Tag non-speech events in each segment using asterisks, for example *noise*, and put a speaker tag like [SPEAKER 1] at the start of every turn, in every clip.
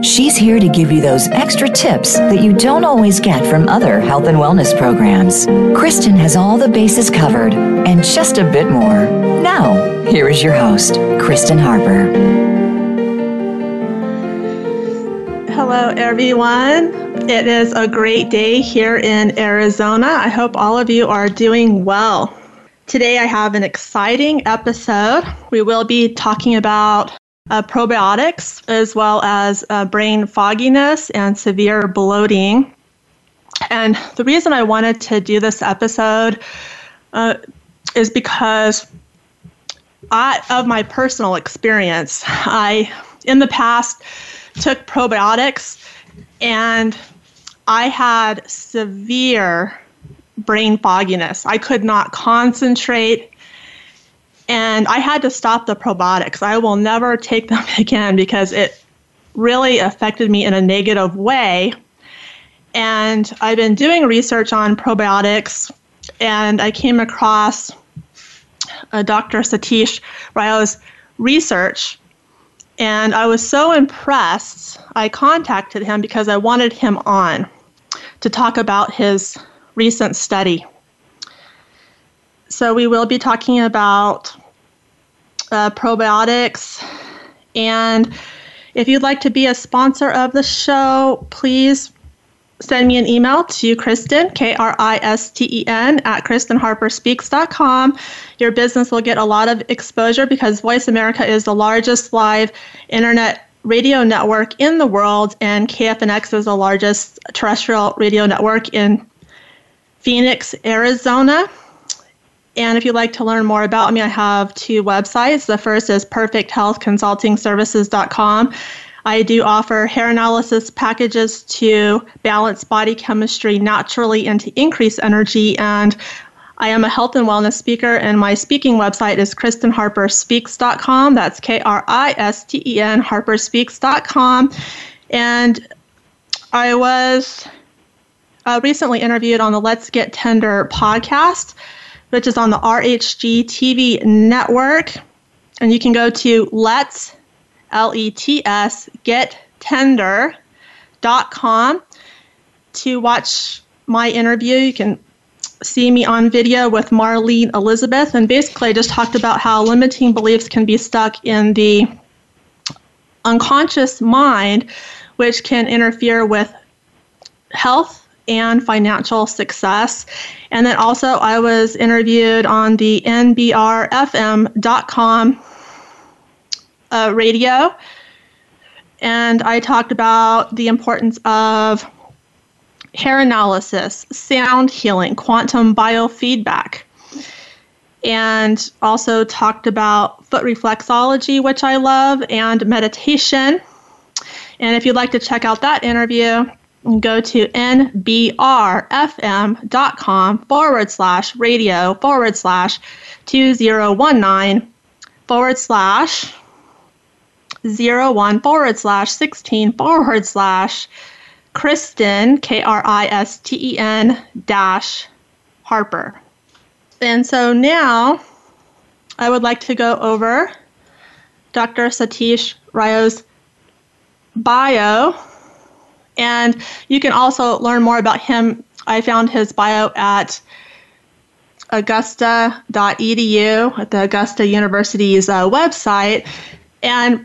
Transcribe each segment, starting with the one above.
[SPEAKER 1] She's here to give you those extra tips that you don't always get from other health and wellness programs. Kristen has all the bases covered and just a bit more. Now, here is your host, Kristen Harper.
[SPEAKER 2] Hello, everyone. It is a great day here in Arizona. I hope all of you are doing well. Today, I have an exciting episode. We will be talking about uh, probiotics, as well as uh, brain fogginess and severe bloating. And the reason I wanted to do this episode uh, is because I, of my personal experience, I, in the past, took probiotics and I had severe brain fogginess. I could not concentrate and I had to stop the probiotics. I will never take them *laughs* again because it really affected me in a negative way. And I've been doing research on probiotics, and I came across uh, Dr. Satish Rao's research. And I was so impressed, I contacted him because I wanted him on to talk about his recent study. So we will be talking about uh, probiotics. And if you'd like to be a sponsor of the show, please send me an email to Kristen, K R I S T E N, at KristenHarperSpeaks.com. Your business will get a lot of exposure because Voice America is the largest live internet radio network in the world, and KFNX is the largest terrestrial radio network in Phoenix, Arizona. And if you'd like to learn more about me, I have two websites. The first is perfecthealthconsultingservices.com. I do offer hair analysis packages to balance body chemistry naturally and to increase energy. And I am a health and wellness speaker, and my speaking website is KristenHarperSpeaks.com. That's K R I S T E N, HarperSpeaks.com. And I was uh, recently interviewed on the Let's Get Tender podcast, which is on the RHG TV network. And you can go to Let's, L E T S, Get Tender.com to watch my interview. You can see me on video with Marlene Elizabeth. And basically, I just talked about how limiting beliefs can be stuck in the unconscious mind, which can interfere with health and financial success. And then also, I was interviewed on the NBRFM.com uh, radio, and I talked about the importance of hair analysis, sound healing, quantum biofeedback, and also talked about foot reflexology, which I love, and meditation. And if you'd like to check out that interview, go to nbrfm.com forward slash radio forward slash 2019 forward slash 01 forward slash 16 forward slash Kristen, K R I S T E N dash Harper. And so now I would like to go over Dr. Satish Rao's bio and you can also learn more about him. I found his bio at augusta.edu at the Augusta University's uh, website. And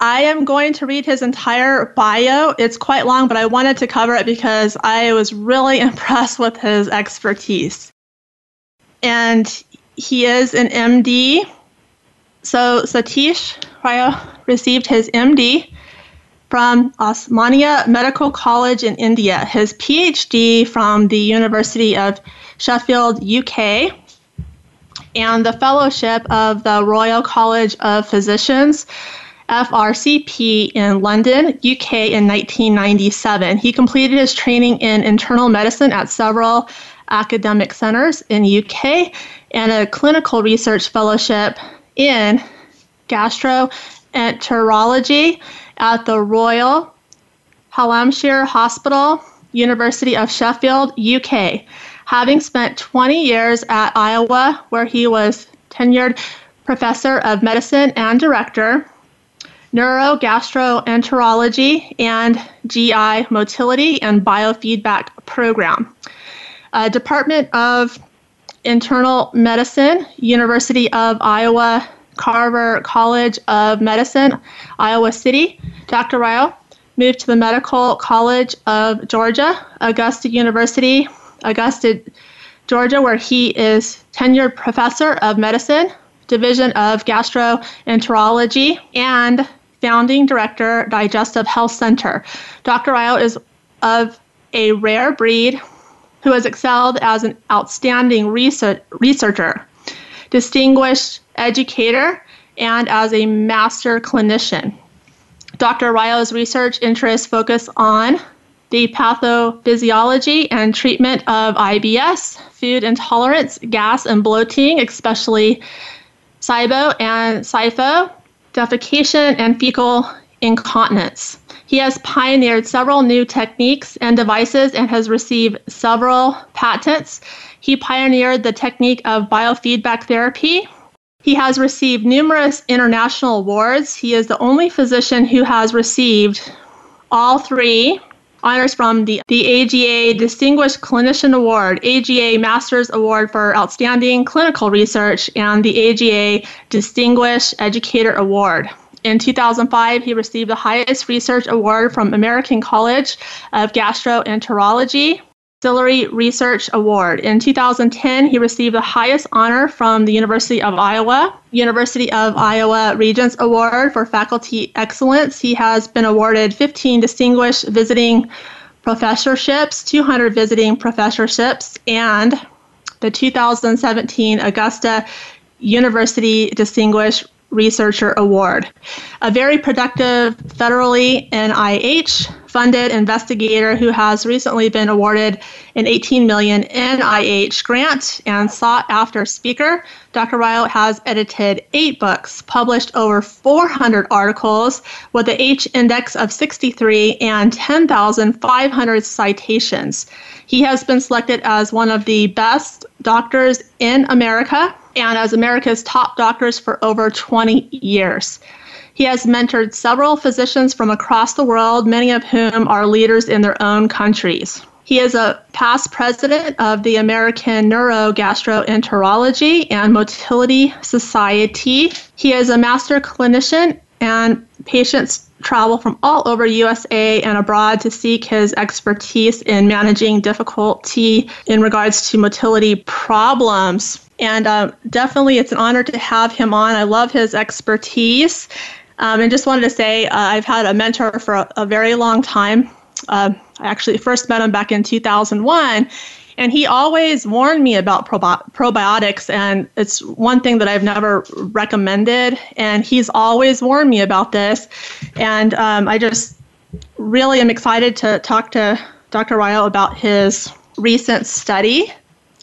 [SPEAKER 2] I am going to read his entire bio. It's quite long, but I wanted to cover it because I was really *laughs* impressed with his expertise. And he is an MD. So Satish Rao received his MD from Osmania Medical College in India, his PhD from the University of Sheffield, UK, and the fellowship of the Royal College of Physicians FRCP in London, UK in 1997. He completed his training in internal medicine at several academic centers in UK and a clinical research fellowship in gastroenterology at the Royal Hallamshire Hospital, University of Sheffield, UK. Having spent 20 years at Iowa, where he was tenured professor of medicine and director, neurogastroenterology, and GI motility and biofeedback program. Uh, Department of Internal Medicine, University of Iowa, Carver College of Medicine, Iowa City. Dr. Rao moved to the Medical College of Georgia, Augusta University, Augusta, Georgia, where he is tenured professor of medicine, Division of Gastroenterology, and founding director, Digestive Health Center. Dr. Rao is of a rare breed who has excelled as an outstanding research, researcher, distinguished educator, and as a master clinician. Dr. Rao's research interests focus on the pathophysiology and treatment of IBS, food intolerance, gas and bloating, especially SIBO and SIFO, defecation, and fecal incontinence. He has pioneered several new techniques and devices and has received several patents. He pioneered the technique of biofeedback therapy. He has received numerous international awards. He is the only physician who has received all three honors from the, the AGA Distinguished Clinician Award, AGA Masters Award for Outstanding Clinical Research, and the AGA Distinguished Educator Award. In 2005, he received the highest research award from American College of Gastroenterology, Auxiliary Research Award. In 2010, he received the highest honor from the University of Iowa, University of Iowa Regents Award for Faculty Excellence. He has been awarded 15 distinguished visiting professorships, 200 visiting professorships, and the 2017 Augusta University Distinguished Researcher Award. A very productive federally NIH funded investigator who has recently been awarded an 18 million NIH grant and sought after speaker. Dr. Rao has edited eight books, published over 400 articles with an H index of 63 and 10,500 citations. He has been selected as one of the best doctors in America and as America's top doctors for over 20 years. He has mentored several physicians from across the world, many of whom are leaders in their own countries. He is a past president of the American Neurogastroenterology and Motility Society. He is a master clinician, and patients travel from all over USA and abroad to seek his expertise in managing difficulty in regards to motility problems. And uh, definitely, it's an honor to have him on. I love his expertise. Um, and just wanted to say, uh, I've had a mentor for a, a very long time. Uh, I actually first met him back in 2001, and he always warned me about probi- probiotics, and it's one thing that I've never recommended. And he's always warned me about this, and um, I just really am excited to talk to Dr. Rao about his recent study.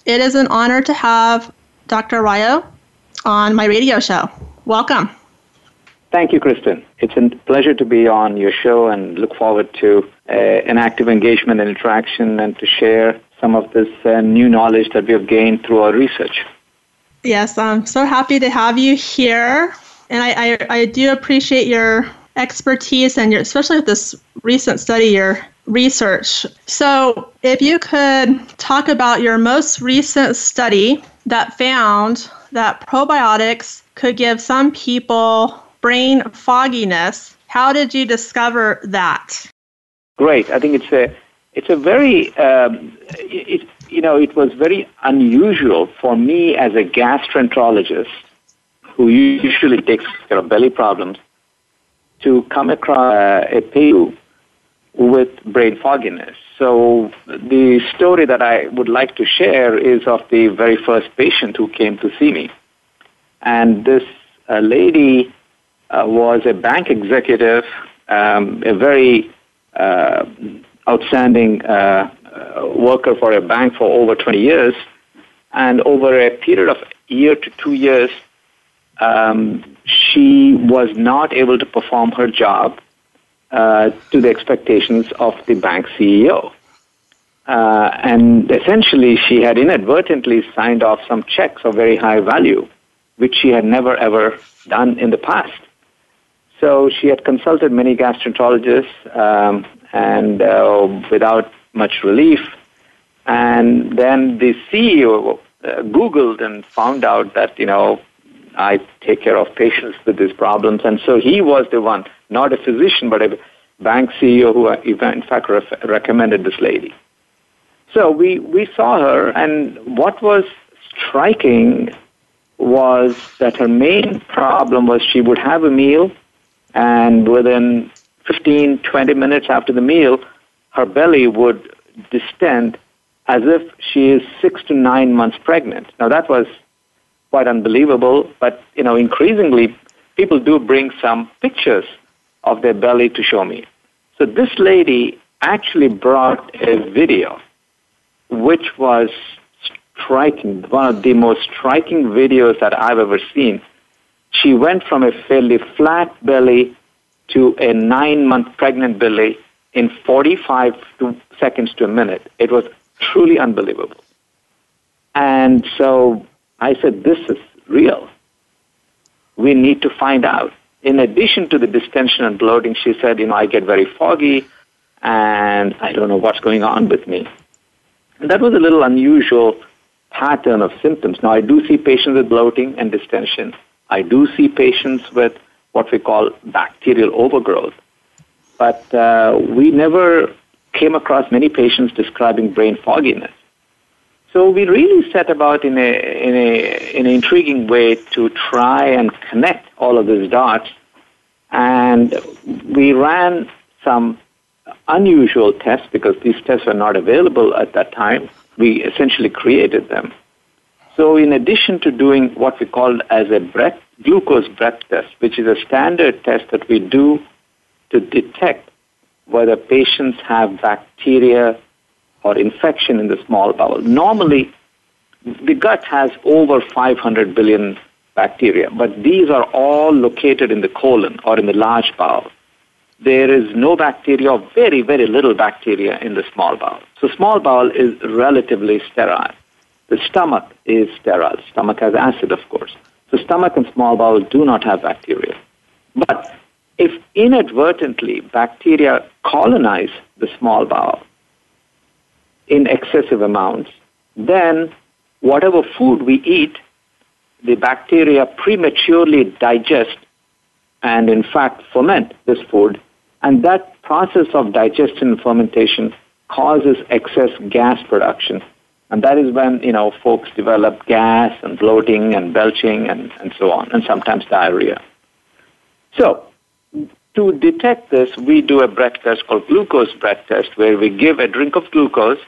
[SPEAKER 2] It is an honor to have Dr. Rao on my radio show. Welcome.
[SPEAKER 3] Thank you, Kristen. It's a pleasure to be on your show and look forward to uh, an active engagement and interaction and to share some of this uh, new knowledge that we have gained through our research.
[SPEAKER 2] Yes, I'm so happy to have you here. And I, I, I do appreciate your expertise and your, especially with this recent study, your research. So, if you could talk about your most recent study that found that probiotics could give some people brain fogginess. How did you discover that?
[SPEAKER 3] Great. I think it's a it's a very um, it, you know it was very unusual for me as a gastroenterologist who usually takes care of belly problems to come across uh, a patient with brain fogginess. So the story that I would like to share is of the very first patient who came to see me. And this uh, lady uh, was a bank executive, um, a very uh, outstanding uh, uh, worker for a bank for over 20 years. And over a period of a year to two years, um, she was not able to perform her job uh, to the expectations of the bank CEO. Uh, and essentially, she had inadvertently signed off some checks of very high value, which she had never ever done in the past. So she had consulted many gastroenterologists, um, and uh, without much relief. And then the CEO uh, Googled and found out that you know I take care of patients with these problems, and so he was the one, not a physician, but a bank CEO who, uh, in fact, ref- recommended this lady. So we, we saw her, and what was striking was that her main problem was she would have a meal, and within 15, 20 minutes after the meal, her belly would distend as if she is six to nine months pregnant. Now that was quite unbelievable, but you know, increasingly people do bring some pictures of their belly to show me. So this lady actually brought a video which was striking, one of the most striking videos that I've ever seen. She went from a fairly flat belly to a nine month pregnant belly in 45 to seconds to a minute. It was truly unbelievable. And so I said, This is real. We need to find out. In addition to the distension and bloating, she said, You know, I get very foggy and I don't know what's going on with me. And that was a little unusual pattern of symptoms. Now, I do see patients with bloating and distension. I do see patients with what we call bacterial overgrowth. But uh, we never came across many patients describing brain fogginess. So we really set about in a in a in an intriguing way to try and connect all of these dots, and we ran some unusual tests because these tests were not available at that time. We essentially created them. So in addition to doing what we call as a breath glucose breath test, which is a standard test that we do to detect whether patients have bacteria or infection in the small bowel. Normally, the gut has over 500 billion bacteria, but these are all located in the colon or in the large bowel. There is no bacteria or very, very little bacteria in the small bowel. So small bowel is relatively sterile. The stomach is sterile. Stomach has acid, of course. So stomach and small bowel do not have bacteria. But if inadvertently bacteria colonize the small bowel in excessive amounts, then whatever food we eat, the bacteria prematurely digest and in fact ferment this food. And that process of digestion and fermentation causes excess gas production. And that is when, you know, folks develop gas and bloating and belching and, and so on, and sometimes diarrhea. So to detect this, we do a breath test called glucose breath test, where we give a drink of glucose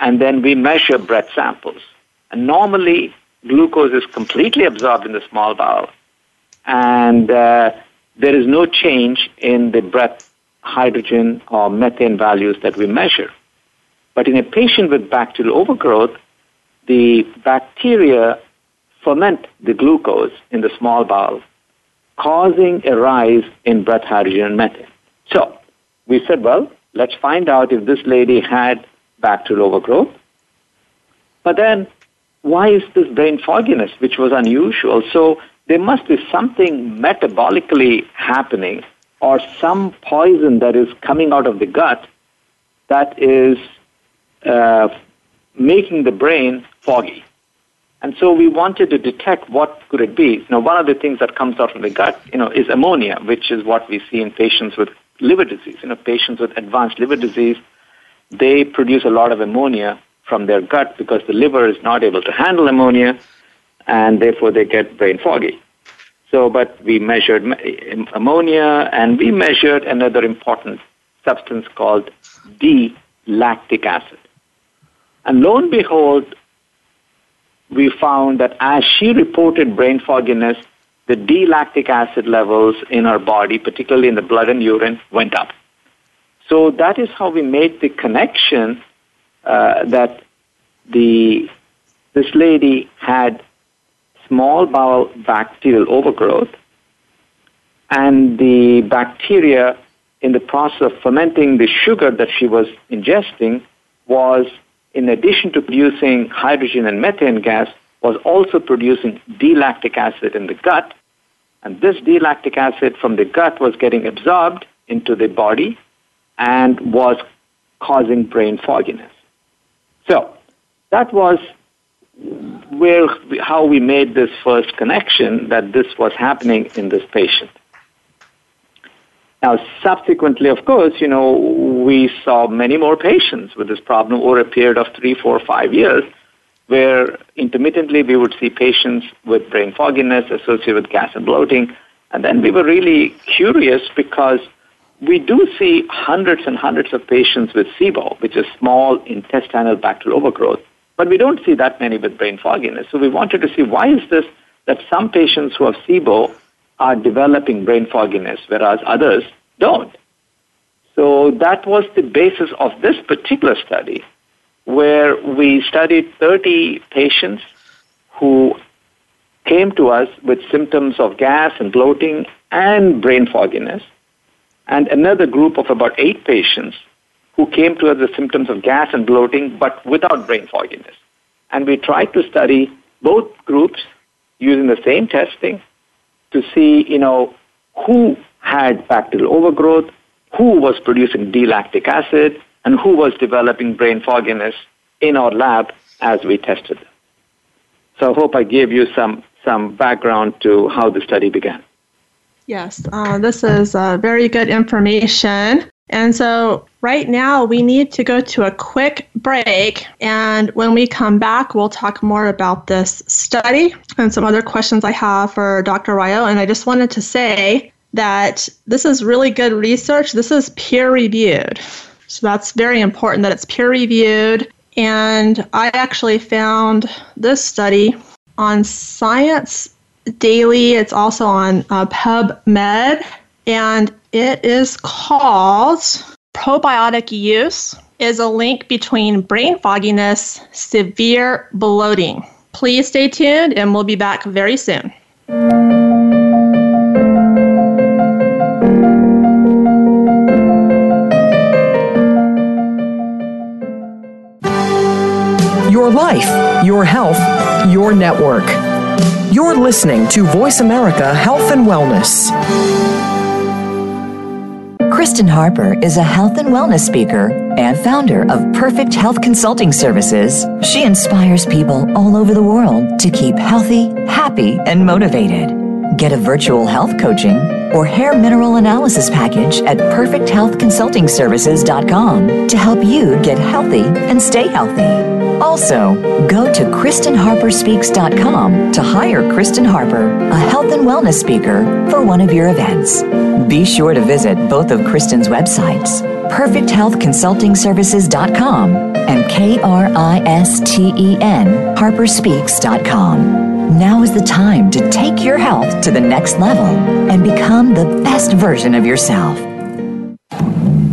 [SPEAKER 3] and then we measure breath samples. And normally, glucose is completely absorbed in the small bowel, and uh, there is no change in the breath hydrogen or methane values that we measure. But in a patient with bacterial overgrowth, the bacteria ferment the glucose in the small bowel causing a rise in breath hydrogen and methane. So we said, well, let's find out if this lady had bacterial overgrowth. But then, why is this brain fogginess, which was unusual? So there must be something metabolically happening or some poison that is coming out of the gut that is uh, making the brain foggy. And so we wanted to detect what could it be. Now, one of the things that comes out from the gut, you know, is ammonia, which is what we see in patients with liver disease. You know, patients with advanced liver disease, they produce a lot of ammonia from their gut because the liver is not able to handle ammonia, and therefore they get brain foggy. So, but we measured ammonia, and we measured another important substance called D-lactic acid. And lo and behold, we found that as she reported brain fogginess, the D-lactic acid levels in her body, particularly in the blood and urine, went up. So that is how we made the connection uh, that the this lady had small bowel bacterial overgrowth, and the bacteria in the process of fermenting the sugar that she was ingesting was, in addition to producing hydrogen and methane gas, was also producing D-lactic acid in the gut. And this D-lactic acid from the gut was getting absorbed into the body and was causing brain fogginess. So that was where how we made this first connection that this was happening in this patient. Now, subsequently, of course, you know, we saw many more patients with this problem over a period of three, four, five years, where intermittently we would see patients with brain fogginess associated with gas and bloating. And then we were really curious because we do see hundreds and hundreds of patients with SIBO, which is small intestinal bacterial overgrowth, but we don't see that many with brain fogginess. So we wanted to see why is this that some patients who have SIBO are developing brain fogginess, whereas others don't. So that was the basis of this particular study, where we studied 30 patients who came to us with symptoms of gas and bloating and brain fogginess, and another group of about eight patients who came to us with symptoms of gas and bloating but without brain fogginess. And we tried to study both groups using the same testing to see, you know, who had bacterial overgrowth, who was producing D-lactic acid, and who was developing brain fogginess in our lab as we tested them. So I hope I gave you some, some background to how the study began.
[SPEAKER 2] Yes, uh, this is uh, very good information. And so, right now, we need to go to a quick break. And when we come back, we'll talk more about this study and some other questions I have for Dr. Rao. And I just wanted to say that this is really good research. This is peer reviewed. So, that's very important that it's peer reviewed. And I actually found this study on Science Daily. It's also on uh, PubMed. And it is called Probiotic Use is a link between brain fogginess, severe bloating. Please stay tuned and we'll be back very soon.
[SPEAKER 4] Your life, your health, your network. You're listening to Voice America Health and Wellness.
[SPEAKER 1] Kristen Harper is a health and wellness speaker and founder of Perfect Health Consulting Services. She inspires people all over the world to keep healthy, happy, and motivated. Get a virtual health coaching or hair mineral analysis package at perfecthealthconsultingservices.com to help you get healthy and stay healthy. Also, go to KristenHarperSpeaks.com to hire Kristen Harper, a health and wellness speaker, for one of your events. Be sure to visit both of Kristen's websites, perfecthealthconsultingservices.com and K-R-I-S-T-E-N harperspeaks.com. Now is the time to take your health to the next level and become the best version of yourself.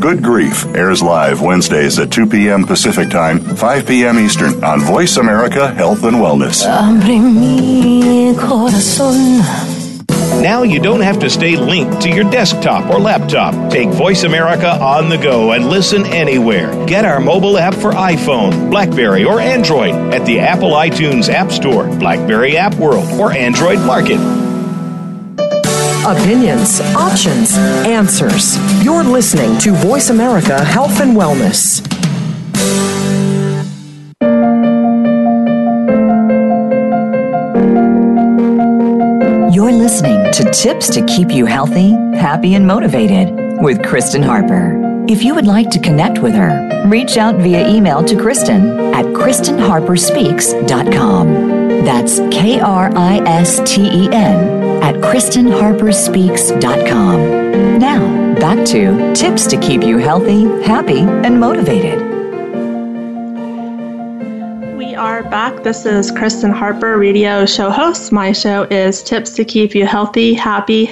[SPEAKER 5] Good Grief airs live Wednesdays at 2 p.m. Pacific Time, 5 p.m. Eastern on Voice America Health and Wellness.
[SPEAKER 6] Now you don't have to stay linked to your desktop or laptop. Take Voice America on the go and listen anywhere. Get our mobile app for iPhone, Blackberry, or Android at the Apple iTunes App Store, Blackberry App World, or Android Market.
[SPEAKER 4] Opinions, options, answers. You're listening to Voice America Health and Wellness.
[SPEAKER 1] You're listening to Tips to Keep You Healthy, Happy, and Motivated with Kristen Harper. If you would like to connect with her, reach out via email to Kristen at KristenHarperSpeaks.com. That's K R I S T E N at KristenHarperSpeaks.com. Now, back to tips to keep you healthy, happy, and motivated.
[SPEAKER 2] We are back. This is Kristen Harper, radio show host. My show is Tips to Keep You Healthy, Happy,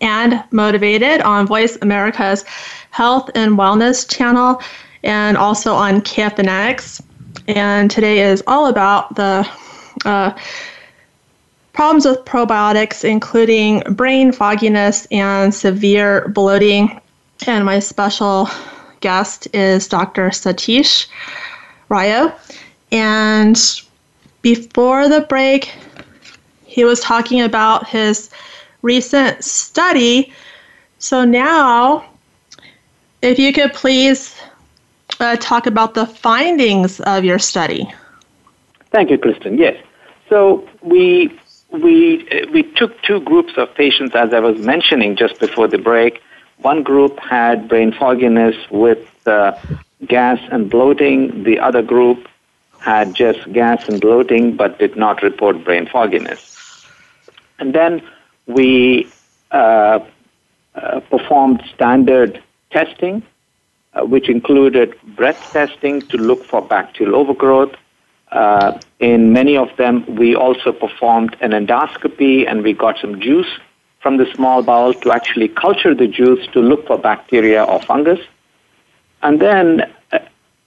[SPEAKER 2] and Motivated on Voice America's Health and Wellness channel and also on KFNX. And today is all about the uh, problems with probiotics, including brain fogginess and severe bloating. And my special guest is Dr. Satish Rao. And before the break, he was talking about his recent study. So now, if you could please uh, talk about the findings of your study.
[SPEAKER 3] Thank you, Kristen. Yes. So we we we took two groups of patients, as I was mentioning just before the break. One group had brain fogginess with uh, gas and bloating. The other group had just gas and bloating, but did not report brain fogginess. And then we uh, uh, performed standard testing, uh, which included breath testing to look for bacterial overgrowth. Uh, in many of them, we also performed an endoscopy and we got some juice from the small bowel to actually culture the juice to look for bacteria or fungus. And then, uh,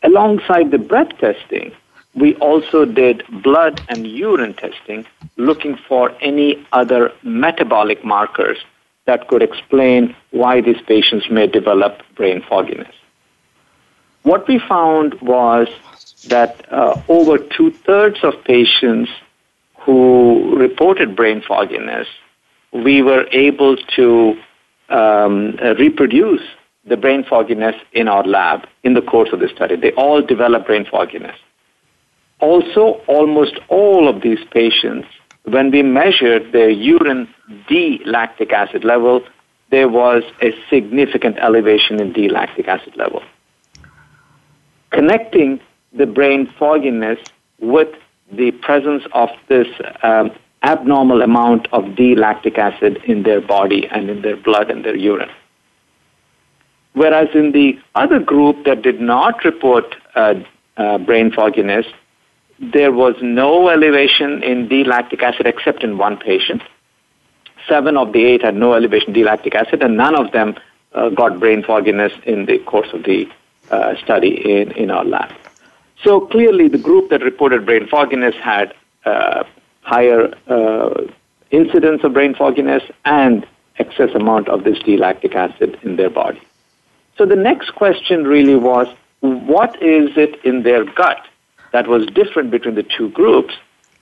[SPEAKER 3] alongside the breath testing, we also did blood and urine testing looking for any other metabolic markers that could explain why these patients may develop brain fogginess. What we found was that uh, over two thirds of patients who reported brain fogginess, we were able to um, reproduce the brain fogginess in our lab in the course of the study. They all developed brain fogginess. Also, almost all of these patients, when we measured their urine D lactic acid level, there was a significant elevation in D lactic acid level. Connecting the brain fogginess with the presence of this um, abnormal amount of D lactic acid in their body and in their blood and their urine. Whereas in the other group that did not report uh, uh, brain fogginess, there was no elevation in D-lactic acid except in one patient. Seven of the eight had no elevation in D-lactic acid, and none of them uh, got brain fogginess in the course of the uh, study in, in our lab. So clearly, the group that reported brain fogginess had uh, higher uh, incidence of brain fogginess and excess amount of this D-lactic acid in their body. So the next question really was, what is it in their gut that was different between the two groups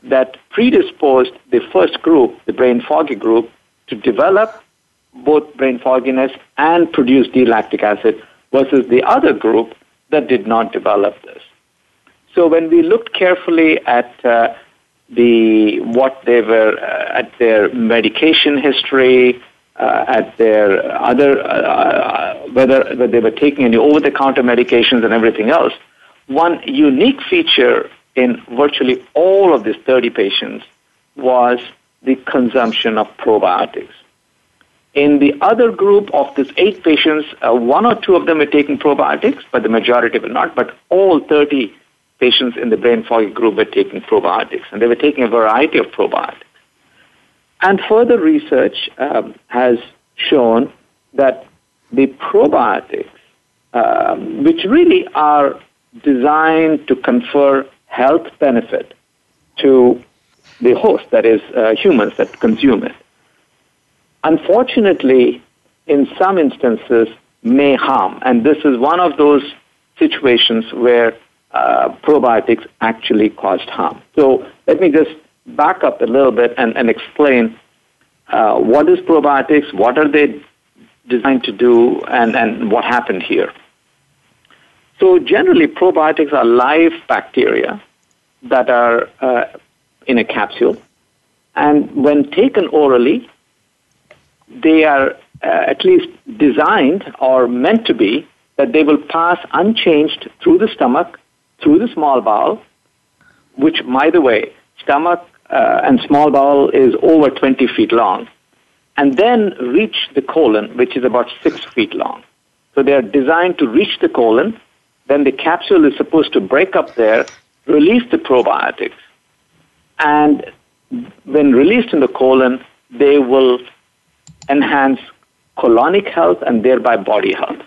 [SPEAKER 3] that predisposed the first group, the brain foggy group, to develop both brain fogginess and produce D-lactic acid versus the other group that did not develop this. So when we looked carefully at uh, the what they were uh, at their medication history, uh, at their other uh, whether, whether they were taking any over-the-counter medications and everything else, one unique feature in virtually all of these 30 patients was the consumption of probiotics. In the other group of these eight patients, uh, one or two of them were taking probiotics, but the majority were not. But all 30 patients in the brain fog group were taking probiotics, and they were taking a variety of probiotics. And further research um, has shown that the probiotics, um, which really are designed to confer health benefit to the host, that is, uh, humans that consume it. Unfortunately, in some instances, may harm. And this is one of those situations where uh, probiotics actually caused harm. So let me just back up a little bit and, and explain uh, what is probiotics, what are they designed to do, and, and what happened here. So generally, probiotics are live bacteria that are uh, in a capsule, and when taken orally, they are uh, at least designed or meant to be that they will pass unchanged through the stomach, through the small bowel, which, by the way, stomach uh, and small bowel is over 20 feet long, and then reach the colon, which is about 6 feet long. So they are designed to reach the colon, then the capsule is supposed to break up there, release the probiotics, and when released in the colon, they will enhance colonic health and thereby body health.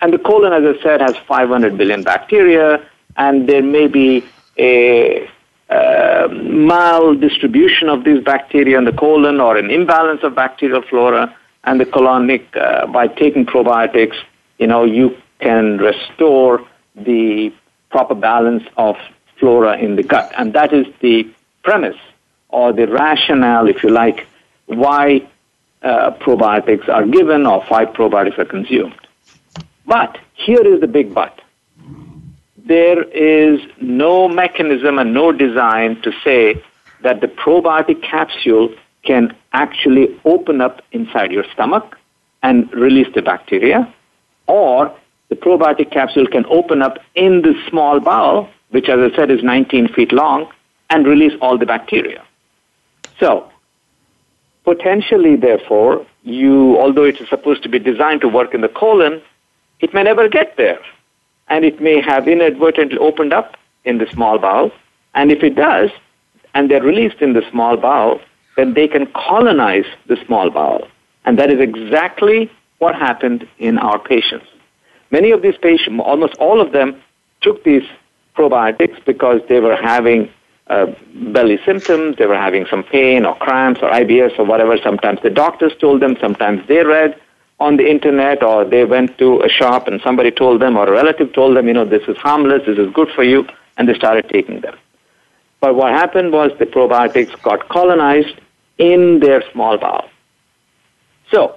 [SPEAKER 3] And the colon, as I said, has 500 billion bacteria, and there may be a uh, maldistribution of these bacteria in the colon or an imbalance of bacterial flora and the colonic uh, by taking probiotics you know you can restore the proper balance of flora in the gut. And that is the premise or the rationale if you like why uh, probiotics are given or why probiotics are consumed. But here is the big but there is no mechanism and no design to say that the probiotic capsule can actually open up inside your stomach and release the bacteria, or the probiotic capsule can open up in the small bowel, which, as I said, is 19 feet long, and release all the bacteria. So, potentially, therefore, you, although it is supposed to be designed to work in the colon, it may never get there and it may have inadvertently opened up in the small bowel. And if it does, and they're released in the small bowel, then they can colonize the small bowel. And that is exactly what happened in our patients. Many of these patients, almost all of them, took these probiotics because they were having uh, belly symptoms, they were having some pain or cramps or IBS or whatever. Sometimes the doctors told them, sometimes they read on the internet or they went to a shop and somebody told them or a relative told them, you know, this is harmless, this is good for you, and they started taking them. But what happened was the probiotics got colonized in their small bowel. So,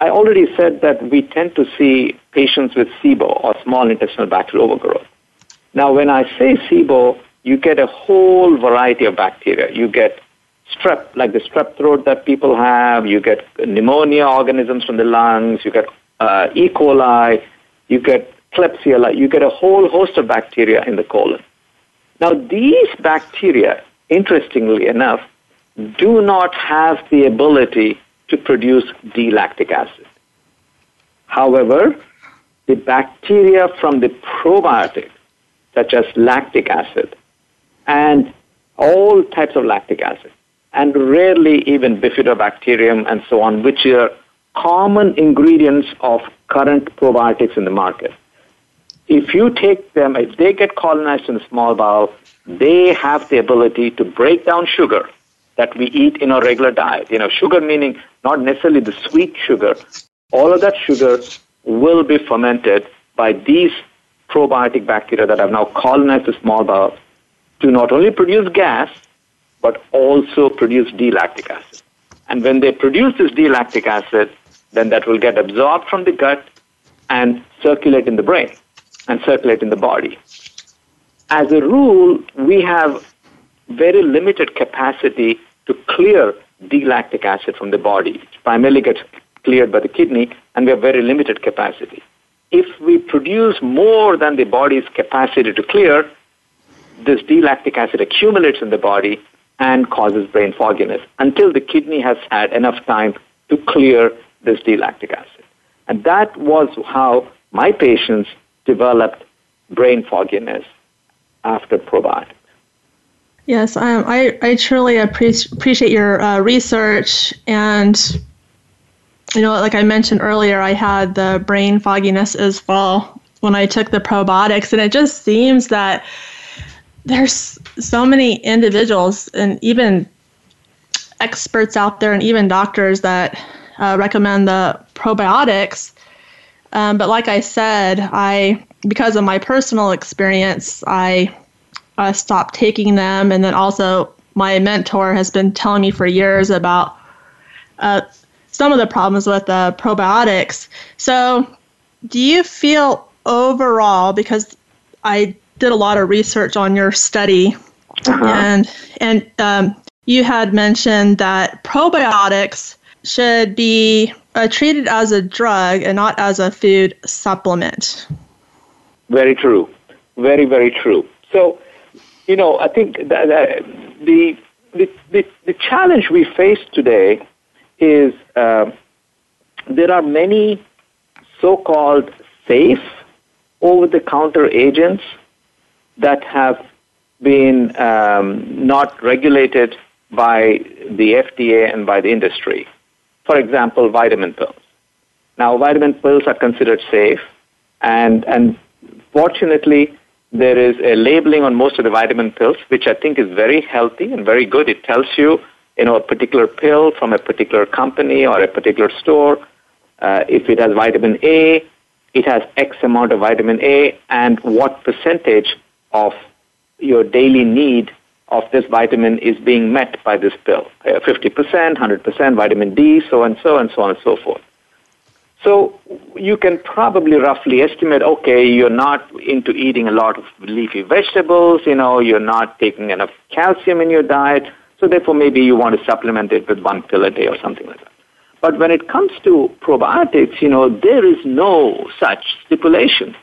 [SPEAKER 3] I already said that we tend to see patients with SIBO or small intestinal bacterial overgrowth. Now, when I say SIBO, you get a whole variety of bacteria. You get strep, like the strep throat that people have. You get pneumonia organisms from the lungs. You get uh, E. coli. You get Klebsiella. You get a whole host of bacteria in the colon. Now, these bacteria, interestingly enough, do not have the ability to produce D-lactic acid. However, the bacteria from the probiotic, such as lactic acid and all types of lactic acid, and rarely even bifidobacterium and so on, which are common ingredients of current probiotics in the market. If you take them, if they get colonized in the small bowel, they have the ability to break down sugar that we eat in our regular diet. You know, sugar meaning not necessarily the sweet sugar. All of that sugar will be fermented by these probiotic bacteria that have now colonized the small bowel to not only produce gas, but also produce D-lactic acid. And when they produce this D-lactic acid, then that will get absorbed from the gut and circulate in the brain and circulate in the body. As a rule, we have very limited capacity to clear D-lactic acid from the body. It primarily gets cleared by the kidney, and we have very limited capacity. If we produce more than the body's capacity to clear, this D-lactic acid accumulates in the body and causes brain fogginess until the kidney has had enough time to clear this D-lactic acid. And that was how my patients developed brain fogginess after probiotics.
[SPEAKER 2] Yes, I, I truly appreciate appreciate your uh, research. And, you know, like I mentioned earlier, I had the brain fogginess as well when I took the probiotics. And it just seems that there's so many individuals and even experts out there and even doctors that uh, recommend the probiotics. Um, but like I said, I because of my personal experience, I uh, stopped taking them, and then also my mentor has been telling me for years about uh, some of the problems with the probiotics. So, do you feel overall because I did a lot of research on your study, uh-huh. and and um, you had mentioned that probiotics should be uh, treated as a drug and not as a food supplement.
[SPEAKER 3] Very true. Very, very true. So, you know, I think that, that the, the, the, the, challenge we face today is uh, there are many so-called safe over-the-counter agents that have been um, not regulated by the FDA and by the industry. For example, vitamin pills. Now, vitamin pills are considered safe, and, and fortunately, there is a labeling on most of the vitamin pills, which I think is very healthy and very good. It tells you, you know, a particular pill from a particular company or a particular store. Uh, if it has vitamin A, it has X amount of vitamin A, and what percentage of your daily need of this vitamin is being met by this pill. Uh, 50%, 100% vitamin D, so and so and so on and so forth. So you can probably roughly estimate, okay, you're not into eating a lot of leafy vegetables, you know, you're not taking enough calcium in your diet, so therefore maybe you want to supplement it with one pill a day or something like that. But when it comes to probiotics, you know, there is no such stipulation.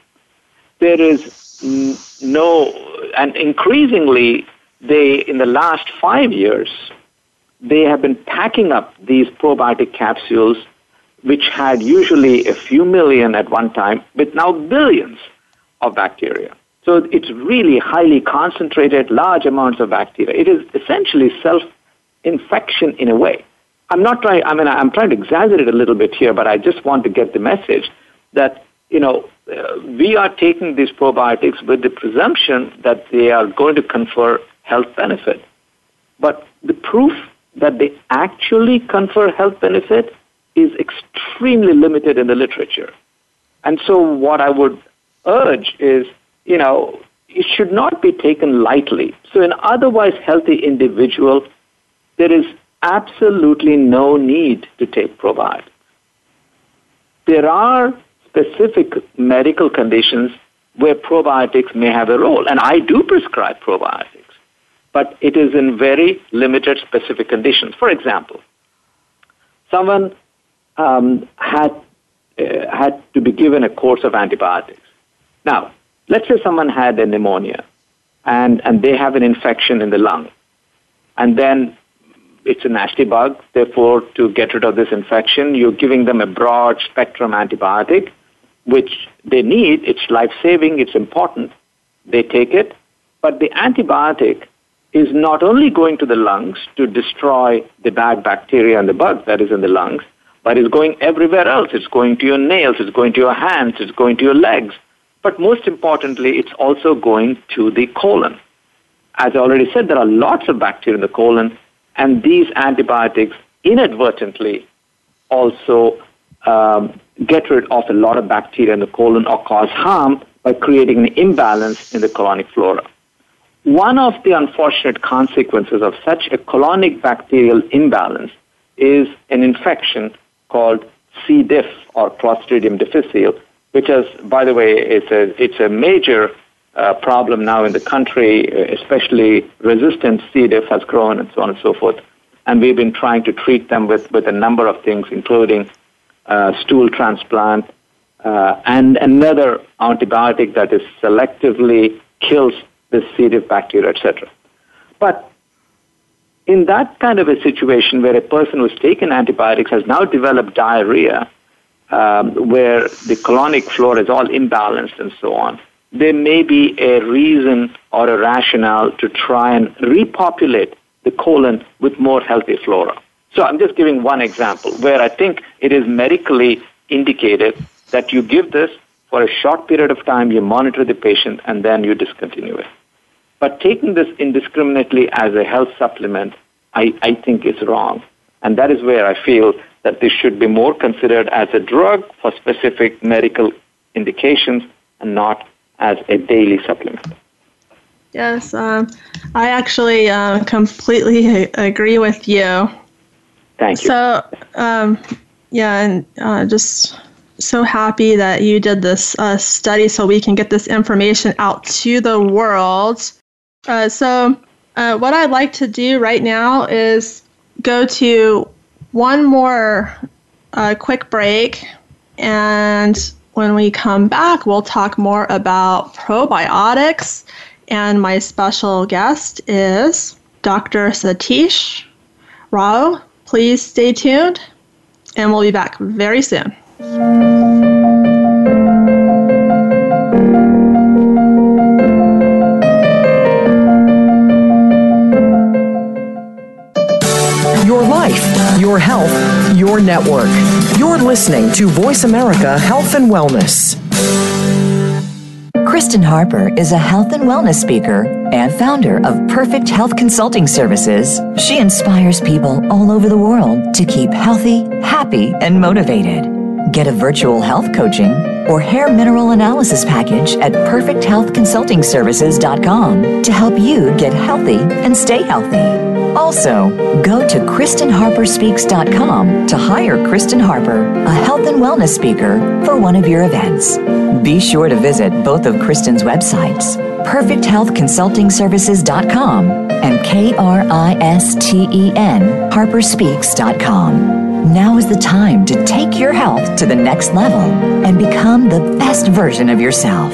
[SPEAKER 3] There is no, and increasingly, they, in the last five years, they have been packing up these probiotic capsules which had usually a few million at one time, but now billions of bacteria. So it's really highly concentrated, large amounts of bacteria. It is essentially self-infection in a way. I'm not trying, I mean, I'm trying to exaggerate a little bit here, but I just want to get the message that, you know, uh, we are taking these probiotics with the presumption that they are going to confer health benefit. But the proof that they actually confer health benefit is extremely limited in the literature. And so what I would urge is, you know, it should not be taken lightly. So an otherwise healthy individual, there is absolutely no need to take probiotics. There are specific medical conditions where probiotics may have a role, and I do prescribe probiotics, but it is in very limited specific conditions. For example, someone um, had uh, had to be given a course of antibiotics. Now, let's say someone had a pneumonia, and and they have an infection in the lung, and then it's a nasty bug. Therefore, to get rid of this infection, you're giving them a broad spectrum antibiotic, which they need. It's life saving. It's important. They take it, but the antibiotic is not only going to the lungs to destroy the bad bacteria and the bug that is in the lungs, but it's going everywhere else. It's going to your nails, it's going to your hands, it's going to your legs. But most importantly, it's also going to the colon. As I already said, there are lots of bacteria in the colon, and these antibiotics inadvertently also um, get rid of a lot of bacteria in the colon or cause harm by creating an imbalance in the colonic flora. One of the unfortunate consequences of such a colonic bacterial imbalance is an infection called C. diff or Clostridium difficile, which is, by the way, it's a, it's a major uh, problem now in the country, especially resistant C. diff has grown and so on and so forth. And we've been trying to treat them with, with a number of things, including uh, stool transplant uh, and another antibiotic that is selectively kills the C. diff bacteria, etc. But in that kind of a situation where a person who's taken antibiotics has now developed diarrhea, um, where the colonic flora is all imbalanced and so on, there may be a reason or a rationale to try and repopulate the colon with more healthy flora. So I'm just giving one example where I think it is medically indicated that you give this for a short period of time, you monitor the patient, and then you discontinue it. But taking this indiscriminately as a health supplement, I, I think is wrong. And that is where I feel that this should be more considered as a drug for specific medical indications and not as a daily supplement.
[SPEAKER 2] Yes, um, I actually uh, completely agree with you.
[SPEAKER 3] Thank you.
[SPEAKER 2] So, um, yeah, and uh, just so happy that you did this uh, study so we can get this information out to the world. Uh, so, uh, what I'd like to do right now is go to one more uh, quick break. And when we come back, we'll talk more about probiotics. And my special guest is Dr. Satish Rao. Please stay tuned, and we'll be back very soon.
[SPEAKER 4] Your life, your health, your network. You're listening to Voice America Health and Wellness.
[SPEAKER 1] Kristen Harper is a health and wellness speaker and founder of Perfect Health Consulting Services. She inspires people all over the world to keep healthy, happy, and motivated. Get a virtual health coaching or hair mineral analysis package at perfecthealthconsultingservices.com to help you get healthy and stay healthy. Also, go to KristenHarperSpeaks.com to hire Kristen Harper, a health and wellness speaker, for one of your events. Be sure to visit both of Kristen's websites, PerfectHealthConsultingServices.com and K-R-I-S-T-E-N HarperSpeaks.com. Now is the time to take your health to the next level and become the best version of yourself.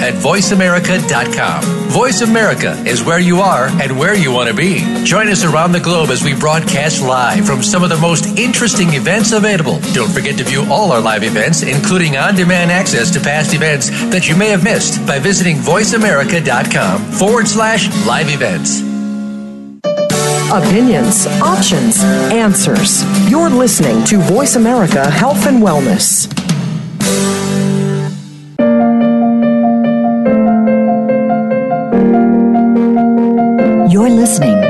[SPEAKER 7] at voiceamerica.com. Voice America is where you are and where you want to be. Join us around the globe as we broadcast live from some of the most interesting events available. Don't forget to view all our live events, including on demand access to past events that you may have missed by visiting voiceamerica.com forward slash live events.
[SPEAKER 4] Opinions, options, answers. You're listening to Voice America Health and Wellness.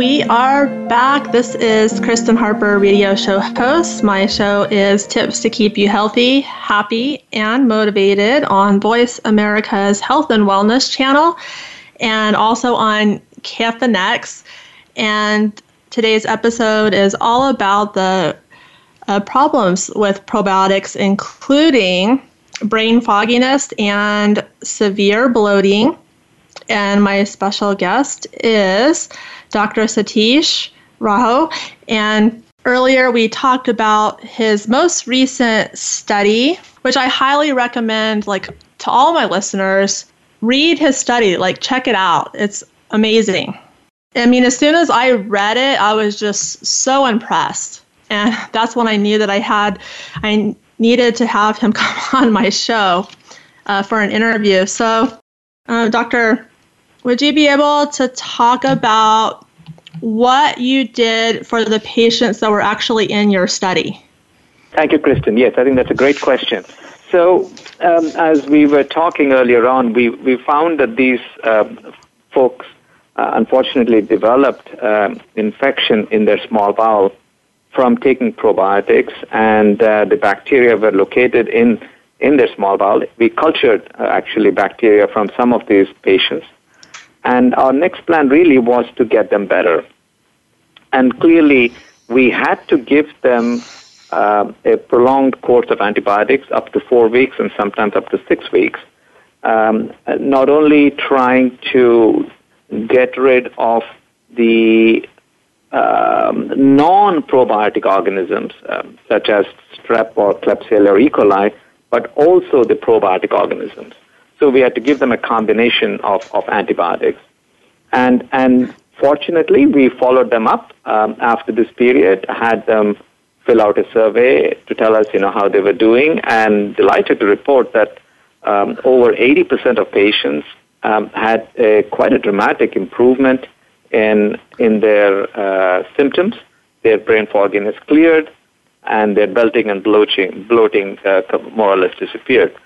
[SPEAKER 2] We are back. This is Kristen Harper, radio show host. My show is Tips to Keep You Healthy, Happy, and Motivated on Voice America's Health and Wellness channel and also on KFNX. And today's episode is all about the uh, problems with probiotics, including brain fogginess and severe bloating. And my special guest is Dr. Satish Rao. And earlier we talked about his most recent study, which I highly recommend like to all my listeners. Read his study, like check it out. It's amazing. I mean, as soon as I read it, I was just so impressed. And *laughs* that's when I knew that I had, I needed to have him *laughs* come on my show uh, for an interview. So, uh, Dr. Would you be able to talk about what you did for the patients that were actually in your study?
[SPEAKER 3] Thank you, Kristen. Yes, I think that's a great question. So, um, as we were talking earlier on, we, we found that these um, folks uh, unfortunately developed um, infection in their small bowel from taking probiotics, and uh, the bacteria were located in, in their small bowel. We cultured uh, actually bacteria from some of these patients And our next plan really was to get them better. And clearly, we had to give them uh, a prolonged course of antibiotics up to four weeks and sometimes up to six weeks. Um, not only trying to get rid of the um, non-probiotic organisms um, such as strep or Klebsiella or E. coli, but also the probiotic organisms. So we had to give them a combination of, of antibiotics. And, and fortunately, we followed them up um, after this period, had them fill out a survey to tell us, you know, how they were doing, and delighted to report that um, over 80% of patients um, had a, quite a dramatic improvement in in their uh, symptoms. Their brain fogginess cleared, and their belting and bloating bloating uh, more or less disappeared.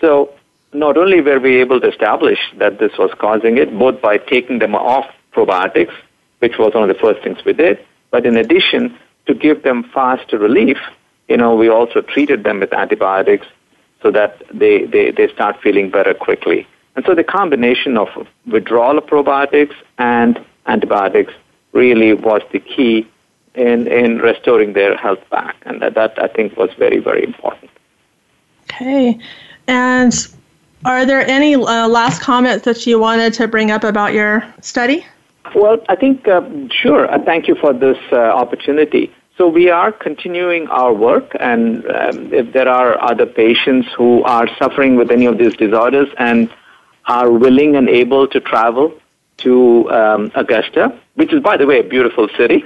[SPEAKER 3] So not only were we able to establish that this was causing it, both by taking them off probiotics, which was one of the first things we did, but in addition, to give them faster relief, you know, we also treated them with antibiotics so that they, they, they start feeling better quickly. And so the combination of withdrawal of probiotics and antibiotics really was the key in, in restoring their health back. And that, that I think was very, very important.
[SPEAKER 2] Okay. And are there any uh, last comments that you wanted to bring up about your study?
[SPEAKER 3] Well, I think, uh, sure. Uh, thank you for this uh, opportunity. So we are continuing our work, and um, if there are other patients who are suffering with any of these disorders and are willing and able to travel to um, Augusta, which is, by the way, a beautiful city,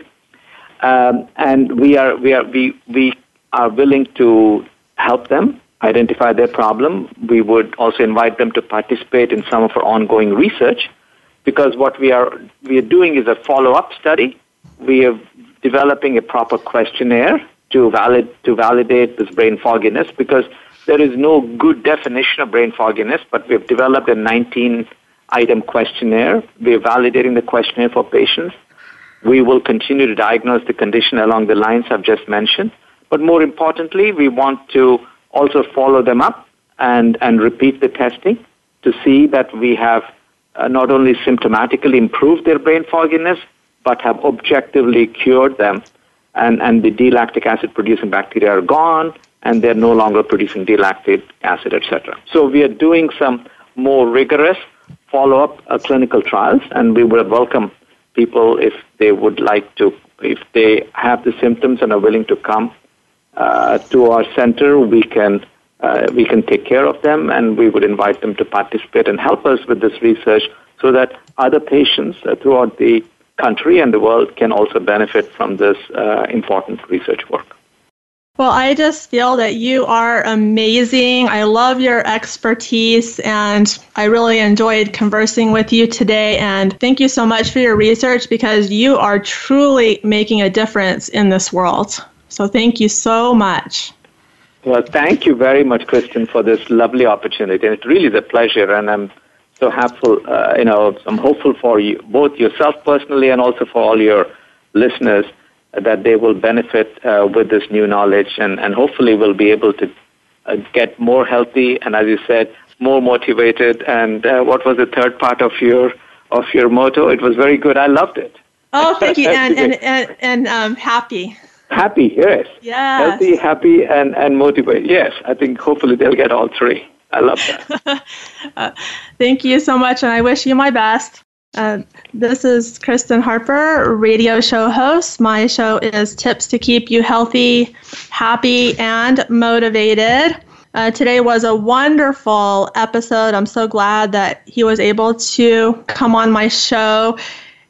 [SPEAKER 3] um, and we are we are we we are willing to help them identify their problem. We would also invite them to participate in some of our ongoing research, because what we are we are doing is a follow up study. We are developing a proper questionnaire to valid to validate this brain fogginess because there is no good definition of brain fogginess, but we've developed a 19 item questionnaire. We're validating the questionnaire for patients. We will continue to diagnose the condition along the lines I've just mentioned. But more importantly, we want to also follow them up and, and repeat the testing to see that we have uh, not only symptomatically improved their brain fogginess, but have objectively cured them. And, and the D-lactic acid producing bacteria are gone, and they're no longer producing D-lactic acid, etc. So we are doing some more rigorous follow-up uh, clinical trials, and we would welcome people if they would like to, if they have the symptoms and are willing to come uh, to our center, we can uh, we can take care of them, and we would invite them to participate and help us with this research, so that other patients uh, throughout the country and the world can also benefit from this uh, important research work.
[SPEAKER 2] Well, I just feel that you are amazing. I love your expertise and I really enjoyed conversing with you today. And thank you so much for your research because you are truly making a difference in this world. So thank you so much.
[SPEAKER 3] Well, thank you very much, Kristen, for this lovely opportunity. And it really is a pleasure. And I'm so hopeful, uh, you know, I'm hopeful for you, both yourself personally and also for all your listeners that they will benefit uh, with this new knowledge and, and hopefully will be able to uh, get more healthy and, as you said, more motivated. And uh, what was the third part of your of your motto? It was very good. I loved it.
[SPEAKER 2] Oh, thank you, *laughs* and and and, and um, happy.
[SPEAKER 3] Happy, yes.
[SPEAKER 2] Yes.
[SPEAKER 3] Healthy, happy, and and motivated. Yes, I think hopefully they'll get all three. I love that. *laughs*
[SPEAKER 2] uh, thank you so much, and I wish you my best. Uh, this is Kristen Harper, radio show host. My show is Tips to Keep You Healthy, Happy, and Motivated. Uh, today was a wonderful episode. I'm so glad that he was able to come on my show.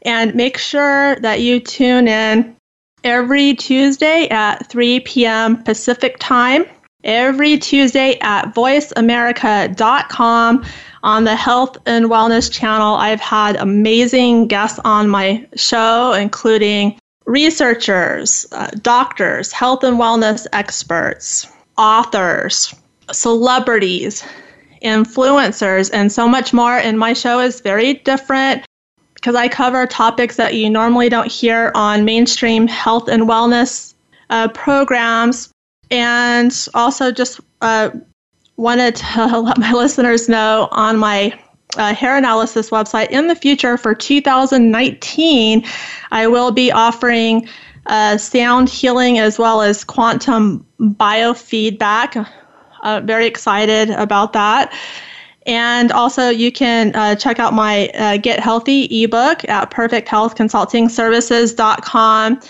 [SPEAKER 2] And make sure that you tune in every Tuesday at 3 p.m. Pacific Time, every Tuesday at voiceamerica.com on the Health and Wellness channel, I've had amazing guests on my show, including researchers, uh, doctors, health and wellness experts, authors, celebrities, influencers, and so much more. And my show is very different because I cover topics that you normally don't hear on mainstream health and wellness uh, programs. And also just uh, wanted to *laughs* let my listeners know on my uh, hair analysis website. In the future, for 2019, I will be offering uh, sound healing as well as quantum biofeedback. Uh, very excited about that. And also, you can uh, check out my uh, Get Healthy ebook at perfecthealthconsultingservices.com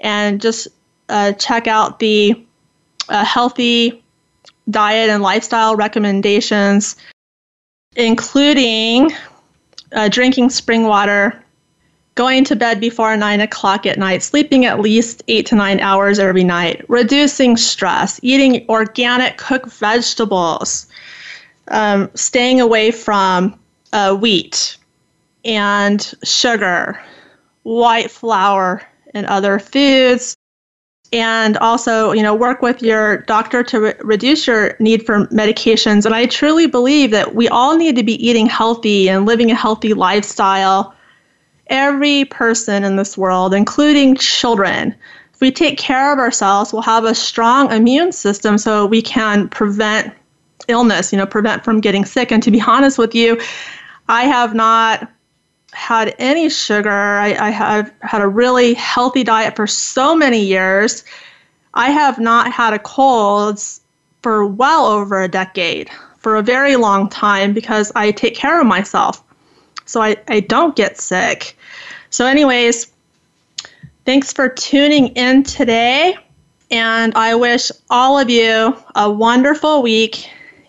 [SPEAKER 2] and just uh, check out the uh, healthy diet and lifestyle recommendations, including uh, drinking spring water, going to bed before 9 o'clock at night, sleeping at least 8 to 9 hours every night, reducing stress, eating organic cooked vegetables, um, staying away from uh, wheat and sugar, white flour, and other foods. And also, you know, work with your doctor to re- reduce your need for medications. And I truly believe that we all need to be eating healthy and living a healthy lifestyle. Every person in this world, including children, if we take care of ourselves, we'll have a strong immune system so we can prevent illness, you know, prevent from getting sick. And to be honest with you, I have not had any sugar. I, I have had a really healthy diet for so many years. I have not had a cold for well over a decade, for a very long time, because I take care of myself. So I, I don't get sick. So, anyways, thanks for tuning in today. And I wish all of you a wonderful week